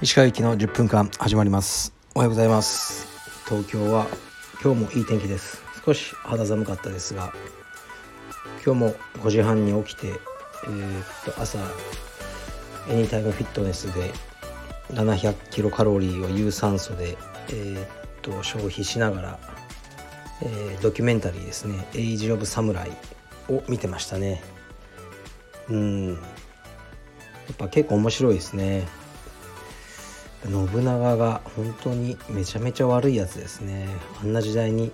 石川行きの10分間始まります。おはようございます。東京は今日もいい天気です。少し肌寒かったですが今日も5時半に起きてえー、っと朝エニタイムフィットネスで700キロカロリーを有酸素でえー、っと消費しながら、えー、ドキュメンタリーですね「エイジ・オブ・サムライ」を見てましたね。うん。やっぱ結構面白いですね。信長が本当にめちゃめちゃ悪いやつですね。あんな時代に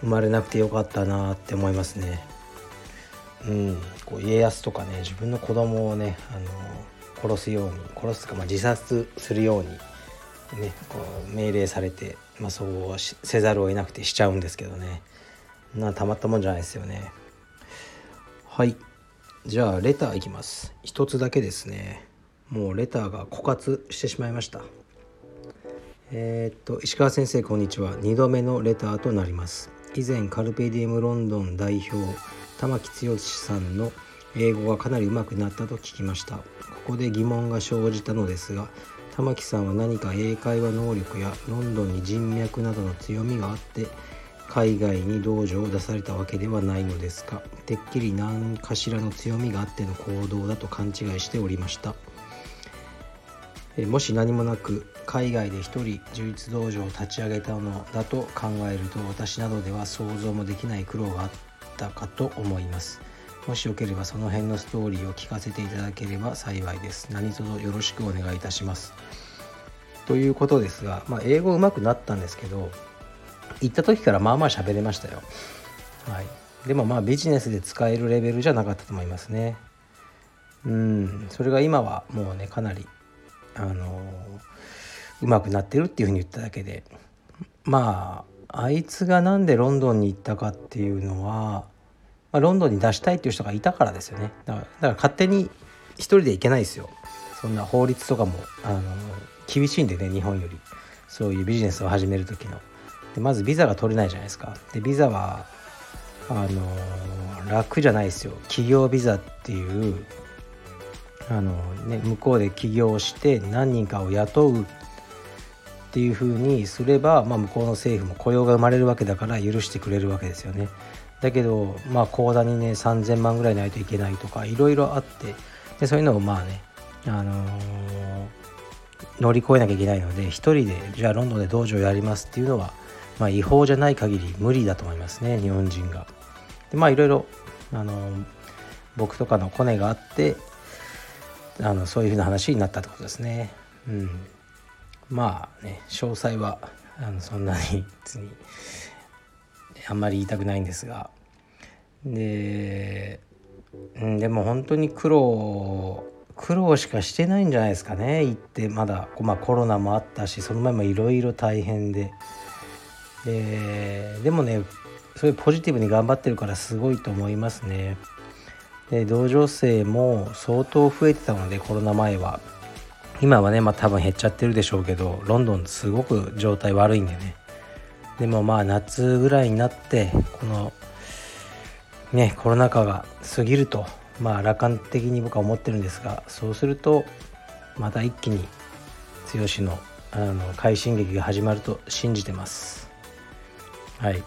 生まれなくてよかったなって思いますね。うん。こう家康とかね自分の子供をねあの殺すように殺すか、まあ、自殺するようにねこう命令されて、まあ、そうせざるを得なくてしちゃうんですけどね。なたまったもんじゃないですよね。はい。じゃあレターいきます。一つだけですね。もうレターが枯渇してしまいました。えー、っと石川先生こんにちは。2度目のレターとなります。以前カルペディエムロンドン代表玉木剛さんの英語がかなり上手くなったと聞きました。ここで疑問が生じたのですが玉木さんは何か英会話能力やロンドンに人脈などの強みがあって海外に道場を出されたわけではないのですか？てっきり何かしらの強みがあっての行動だと勘違いしておりました。もし何もなく海外で一人充実道場を立ち上げたのだと考えると私などでは想像もできない苦労があったかと思います。もしよければその辺のストーリーを聞かせていただければ幸いです。何卒よろしくお願いいたします。ということですが、まあ、英語上手くなったんですけど行った時からまあまあ喋れましたよ。はい。でもまあビジネスで使えるレベルじゃなかったと思いますね。うん。それが今はもうねかなりあのうまくなってるっていうふうに言っただけで。まああいつが何でロンドンに行ったかっていうのは、まあ、ロンドンに出したいっていう人がいたからですよね。だからだから勝手に一人で行けないですよ。そんな法律とかもあの厳しいんでね日本より。そういうビジネスを始める時のでまずビザが取れないじゃないですかでビザはあの楽じゃないですよ企業ビザっていうあの、ね、向こうで起業して何人かを雇うっていうふうにすれば、まあ、向こうの政府も雇用が生まれるわけだから許してくれるわけですよね。だけど、まあ、口座にね3,000万ぐらいないといけないとかいろいろあってでそういうのをまあね、あのー、乗り越えなきゃいけないので一人でじゃあロンドンで道場やりますっていうのは、まあ、違法じゃない限り無理だと思いますね日本人が。でまあいろいろ、あの、僕とかのコネがあってあのそういうふうな話になったってことですね。うん、まあね詳細はあのそんなに別にあんまり言いたくないんですがで、でも本当に苦労苦労しかしてないんじゃないですかね行ってまだ、まあ、コロナもあったしその前もいろいろ大変でででもねそういうポジティブに頑張ってるからすごいと思いますね。で同情生も相当増えてたのでコロナ前は。今はねまあ多分減っちゃってるでしょうけどロンドンすごく状態悪いんでね。でもまあ夏ぐらいになってこのねコロナ禍が過ぎるとまあ楽観的に僕は思ってるんですがそうするとまた一気に剛のあの快進撃が始まると信じてます。はい。だ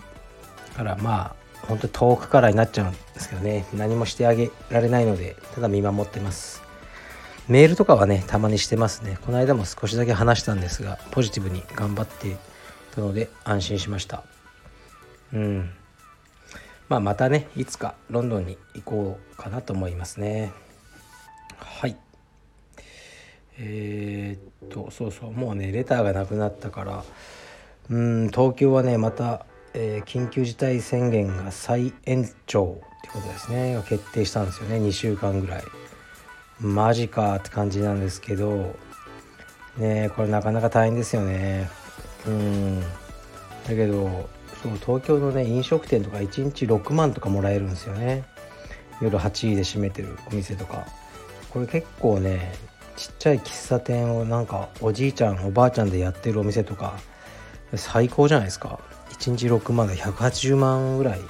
からまあ本当遠くからになっちゃうんですけどね。何もしてあげられないのでただ見守ってます。メールとかはねたまにしてますね。この間も少しだけ話したんですがポジティブに頑張ってたので安心しました。うん。まあまたねいつかロンドンに行こうかなと思いますね。はい。えー、っとそうそう。もうねレターがなくなったから。うん東京はねまたえー、緊急事態宣言が再延長ってことですね。決定したんですよね。2週間ぐらい。マジかって感じなんですけど。ねこれなかなか大変ですよね。うん。だけどそう東京のね飲食店とか1日6万とかもらえるんですよね。夜8時で閉めてるお店とか。これ結構ねちっちゃい喫茶店をなんかおじいちゃんおばあちゃんでやってるお店とか最高じゃないですか。1日6万で180万ぐらい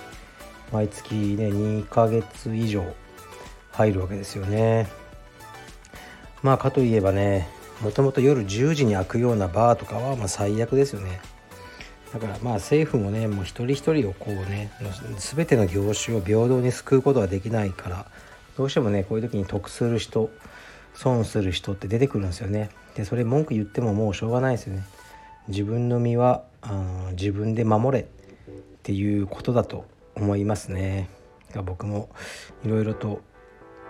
毎月ね2ヶ月以上入るわけですよね。まあかといえばねもともと夜10時に開くようなバーとかはま最悪ですよね。だからまあ政府もねもう一人一人をこうね全ての業種を平等に救うことはできないからどうしてもねこういう時に得する人損する人って出てくるんですよね。でそれ文句言ってももうしょうがないですよね。自分の身はあ自分で守れっていうことだと思いますね。僕もいろいろと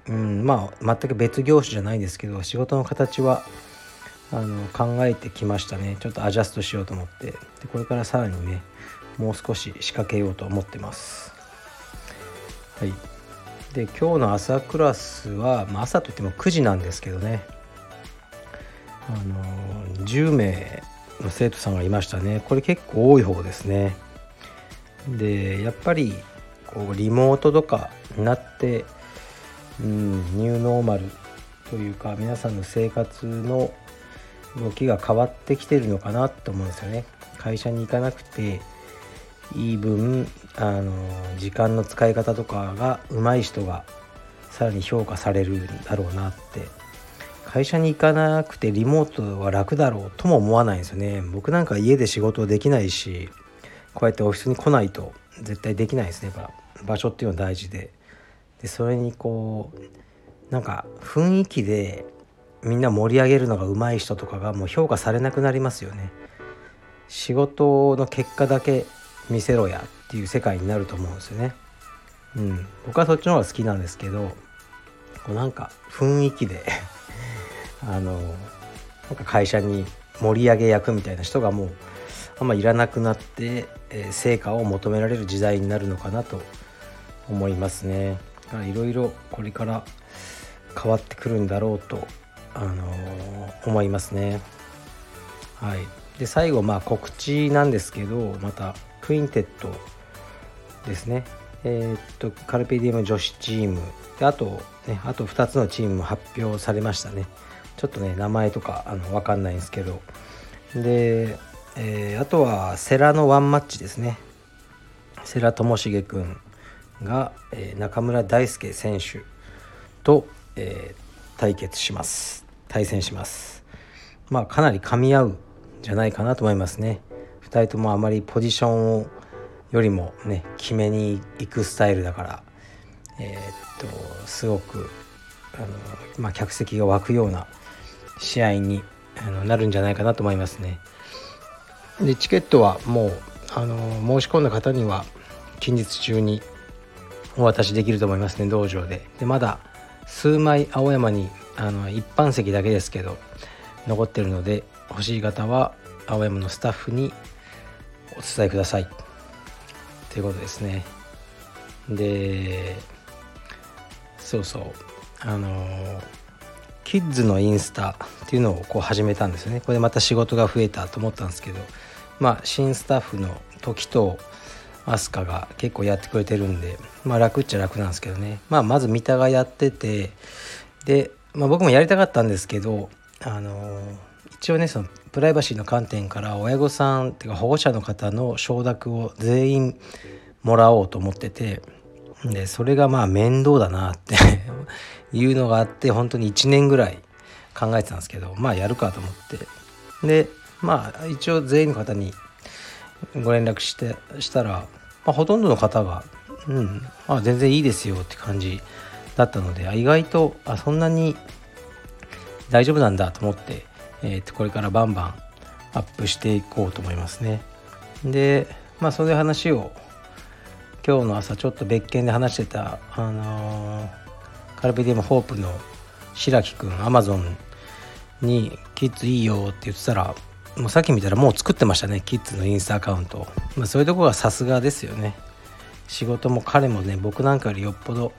うんまあ全く別業種じゃないですけど仕事の形はあの考えてきましたね。ちょっとアジャストしようと思って。でこれからさらにねもう少し仕掛けようと思ってます。はい。で今日の朝クラスは、まあ、朝といっても9時なんですけどね。あの10名の生徒さんがいましたね。これ結構多い方ですね。でやっぱりこうリモートとかになってうんニューノーマルというか皆さんの生活の動きが変わってきてるのかなと思うんですよね。会社に行かなくていい分あの時間の使い方とかが上手い人がさらに評価されるんだろうなって会社に行かなくてリモートは楽だろうとも思わないんですよね。僕なんか家で仕事できないしこうやってオフィスに来ないと絶対できないですね。やっぱ場所っていうのは大事で。でそれにこうなんか雰囲気でみんな盛り上げるのが上手い人とかがもう評価されなくなりますよね。仕事の結果だけ見せろやっていう世界になると思うんですよね。うん。僕はそっちの方が好きなんですけどこうなんか雰囲気であのなんか会社に盛り上げ役みたいな人がもうあんまいらなくなって、えー、成果を求められる時代になるのかなと思いますね。いろいろこれから変わってくるんだろうと、あのー、思いますね。はい、で最後まあ告知なんですけどまたクインテットですね。えー、っとカルペディウム女子チームであとねあと2つのチームも発表されましたね。ちょっとね名前とかあの分かんないんですけど。で、えー、あとはセラのワンマッチですね。世良智重君が、えー、中村大輔選手と、えー、対決します。対戦します。まあかなり噛み合うじゃないかなと思いますね。2人ともあまりポジションをよりもね決めに行くスタイルだから。えー、っとすごくあの、まあ、客席が湧くような試合にあのなるんじゃないかなと思いますね。でチケットはもうあの申し込んだ方には近日中にお渡しできると思いますね道場で。でまだ数枚青山にあの一般席だけですけど残ってるので欲しい方は青山のスタッフにお伝えください。ということですね。でそうそう。あのキッズのインスタっていうのをこう始めたんですよね。これでまた仕事が増えたと思ったんですけど。まあ新スタッフの時とアスカが結構やってくれてるんでまあ楽っちゃ楽なんですけどね。まあまず三田がやっててで、まあ、僕もやりたかったんですけどあの、一応ねそのプライバシーの観点から親御さんっていうか保護者の方の承諾を全員もらおうと思っててでそれがまあ面倒だなって いうのがあって本当に1年ぐらい考えてたんですけどまあやるかと思ってでまあ一応全員の方にご連絡してしたら、まあ、ほとんどの方が「うんあ全然いいですよ」って感じだったので意外とあそんなに大丈夫なんだと思って、えー、とこれからバンバンアップしていこうと思いますね。でまあそういう話を今日の朝ちょっと別件で話してたあのー、カルペディムホープの白木くんアマゾンに「キッズいいよ」って言ってたらもうさっき見たらもう作ってましたねキッズのインスタアカウント、まあ、そういうとこがさすがですよね。仕事も彼もね僕なんかよりよっぽど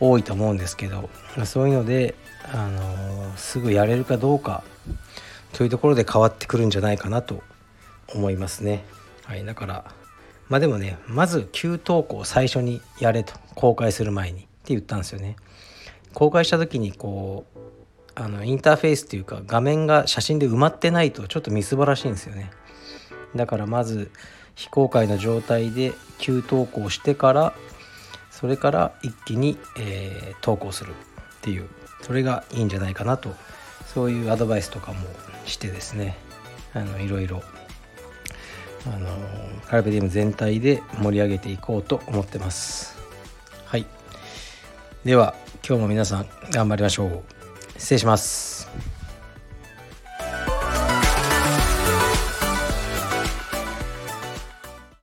多いと思うんですけど、まあ、そういうので、あのー、すぐやれるかどうかというところで変わってくるんじゃないかなと思いますね。はいだからまあでもねまず急投稿最初にやれと公開する前にって言ったんですよね。公開した時にこうあのインターフェースっていうか画面が写真で埋まってないとちょっとみすぼらしいんですよね。だからまず非公開の状態で急投稿してからそれから一気に、えー、投稿するっていうそれがいいんじゃないかなとそういうアドバイスとかもしてですね。あのいろいろあのカルペディウム全体で盛り上げていこうと思ってます。はい。では今日も皆さん頑張りましょう。失礼します。